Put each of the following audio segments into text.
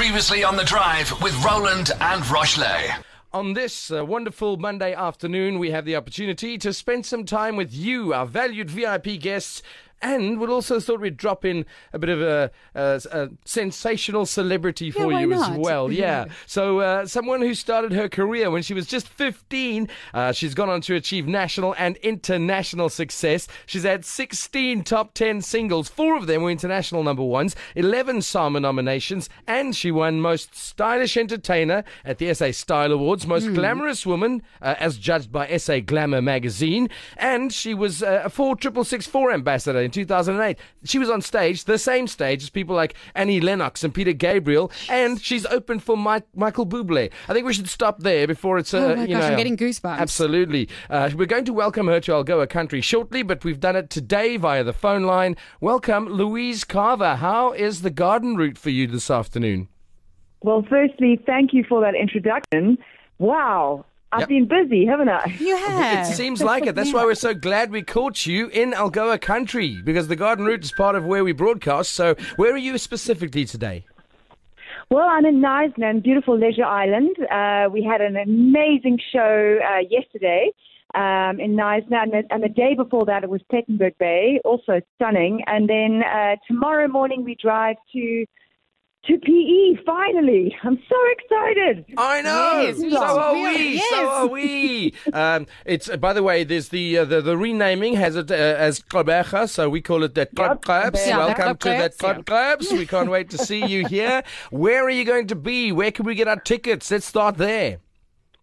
Previously on the drive with Roland and Rochley. On this uh, wonderful Monday afternoon, we have the opportunity to spend some time with you, our valued VIP guests, and we'll also thought we'd drop in a bit of a, a, a sensational celebrity for why you as well. Yeah. so, uh, someone who started her career when she was just 15, uh, she's gone on to achieve national and international success. She's had 16 top 10 singles, four of them were international number ones, 11 SAMA nominations, and she won Most Stylish Entertainer at the SA Style Awards, Most Hmm. Glamorous Woman, uh, as judged by SA Glamour magazine, and she was uh, a 46664 ambassador in 2008. She was on stage, the same stage as people like Annie Lennox and Peter Gabriel, and she's open for Mike, Michael Bublé. I think we should stop there before it's. Uh, Oh my you gosh, know, I'm getting goosebumps. Absolutely. Uh, we're going to welcome her to Algoa Country shortly, but we've done it today via the phone line. Welcome, Louise Carver. How is the garden route for you this afternoon? Well, firstly, thank you for that introduction. Wow, I've Yep. been busy, haven't I? You have. It seems like it. That's why we're so glad we caught you in Algoa Country because the garden route is part of where we broadcast. So, where are you specifically today? Well, I'm in Knysna, beautiful leisure island. Uh, we had an amazing show uh, yesterday um, in Knysna, and, and the day before that it was Plettenberg Bay, also stunning. And then uh, tomorrow morning we drive to to PE. Finally, I'm so excited. I know. Yes, so yes, are we are- we. yes. So are we. um, it's uh, by the way, there's the uh, the, the renaming has it uh, as Gqeberha, so we call it the Club Clubs. Yeah, Welcome Club to the Clubs, Club yeah. Clubs. We can't wait to see you here. Where are you going to be? Where can we get our tickets? Let's start there.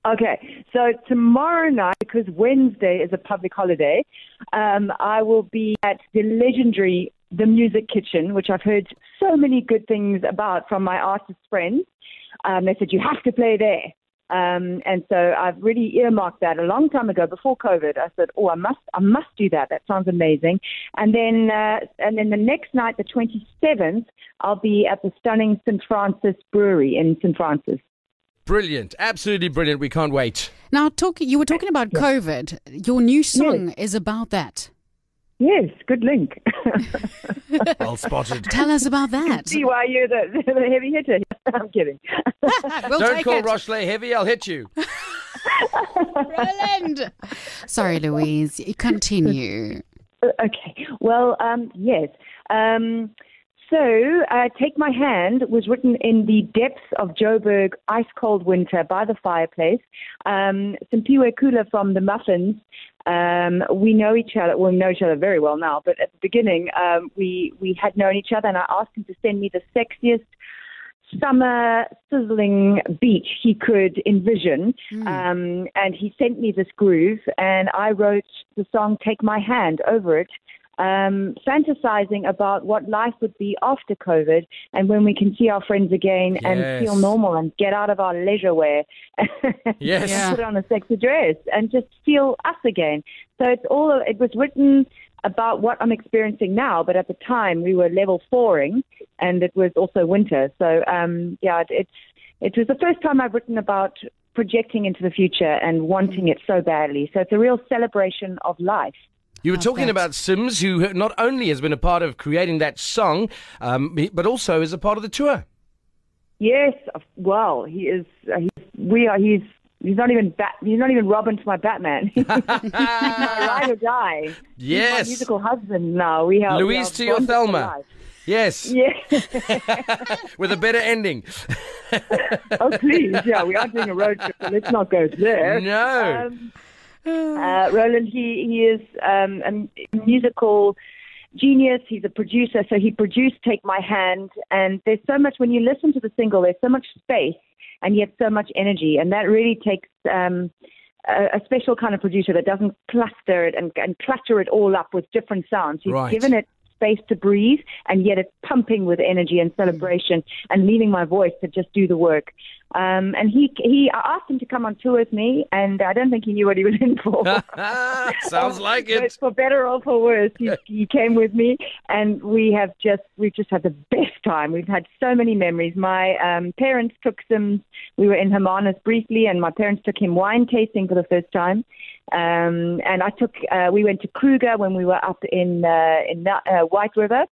Okay, so tomorrow night, because Wednesday is a public holiday, um, I will be at the legendary The Music Kitchen, which I've heard so many good things about from my artist friends. Um, they said you have to play there. Um, and so I've really earmarked that a long time ago before COVID. I said, "Oh, I must, I must do that. That sounds amazing." And then, uh, and then the next night, the 27th, I'll be at the stunning St Francis Brewery in St Francis. Brilliant, absolutely brilliant. We can't wait. Now, talk, you were talking about COVID. Your new song is about that. Yes, good link. Well spotted. Tell us about that. see why you're the, the heavy hitter. I'm kidding. we'll Don't take call it. Rochley heavy. I'll hit you. Roland. Sorry, Louise. Continue. okay. Well, um, yes. Um, so, uh, Take My Hand was written in the depths of Joburg, ice cold winter by the fireplace. Um, Simpiwe Kula from the Muffinz, um, we know each other, well, we know each other very well now, but at the beginning, um, we, we had known each other, and I asked him to send me the sexiest summer sizzling beach he could envision. Um, and he sent me this groove, and I wrote the song Take My Hand over it, um, fantasizing about what life would be after COVID and when we can see our friends again Yes. and feel normal and get out of our leisure wear. Yes. Yeah. Put on a sexy dress and just feel us again. So it's all, it was written about what I'm experiencing now, but at the time we were level fouring and it was also winter. So, um, yeah, it, it's, it was the first time I've written about projecting into the future and wanting it so badly. So it's a real celebration of life. You were Love talking that. about Sims, who not only has been a part of creating that song, um, but also is a part of the tour. Yes, well, he is. Uh, he's, we are. He's. He's not even bat. He's not even Robin to my Batman. he's my ride or die. He's Yes. my musical husband now. We we Louise are to your Thelma. Yes, Yeah. with a better ending. oh please, yeah. We are doing a road trip, so let's not go there. No. Um, uh, Roland, he he is um, a musical genius. He's a producer, so he produced "Take My Hand," and there's so much when you listen to the single. There's so much space and yet so much energy, and that really takes. Um, a, a special kind of producer that doesn't cluster it and, and clutter it all up with different sounds. He's Right. given it space to breathe, and yet it's pumping with energy and celebration, and leaving my voice to just do the work. Um, and he he, I asked him to come on tour with me, and I don't think he knew what he was in for. Sounds like But it. For better or for worse, he, he came with me, and we have just we've just had the best time. We've had so many memories. My um, parents took some. We were in Hermanus briefly, and my parents took him wine tasting for the first time. Um, and I took. Uh, we went to Kruger when we were up in uh, in uh, White River.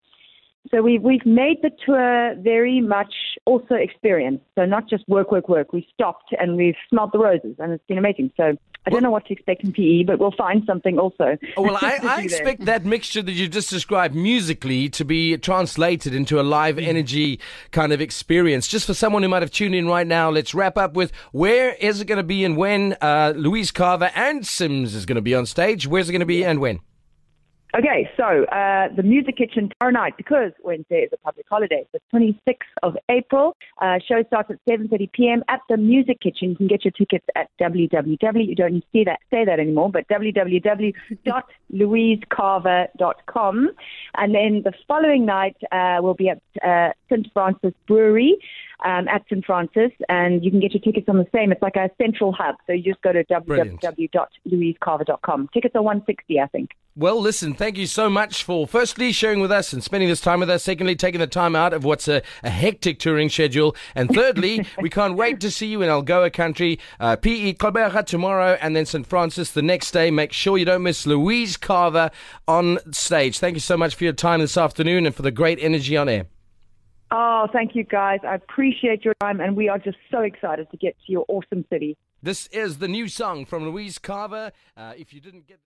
So we've we've made the tour very much also experience. So not just work, work, work. We stopped and we've smelled the roses, and it's been amazing. So I don't know what to expect in PE, but we'll find something also. Oh, well, I, I expect that mixture that you just described musically to be translated into a live Mm. energy kind of experience. Just for someone who might have tuned in right now, let's wrap up with where is it going to be and when uh, Louise Carver and Sims is going to be on stage. Where's it going to be and when? Okay, so uh, the Music Kitchen tomorrow night, because Wednesday is a public holiday, the 26th of April. Uh, show starts at 7.30 p.m. at the Music Kitchen. You can get your tickets at www. You don't need to say that, say that anymore, but www.louisecarver.com. And then the following night, uh, we'll be at uh, St. Francis Brewery um, at St. Francis, and you can get your tickets on the same. It's like a central hub. So you just go to www.louisecarver.com. Tickets are 160 I think. Well, listen, thank you so much for firstly sharing with us and spending this time with us. Secondly, taking the time out of what's a, a hectic touring schedule. And thirdly, we can't wait to see you in Algoa country, uh, PE Gqeberha tomorrow, and then St. Francis the next day. Make sure you don't miss Louise Carver on stage. Thank you so much for your time this afternoon and for the great energy on air. Oh, thank you guys. I appreciate your time, and we are just so excited to get to your awesome city. This is the new song from Louise Carver. Uh, if you didn't get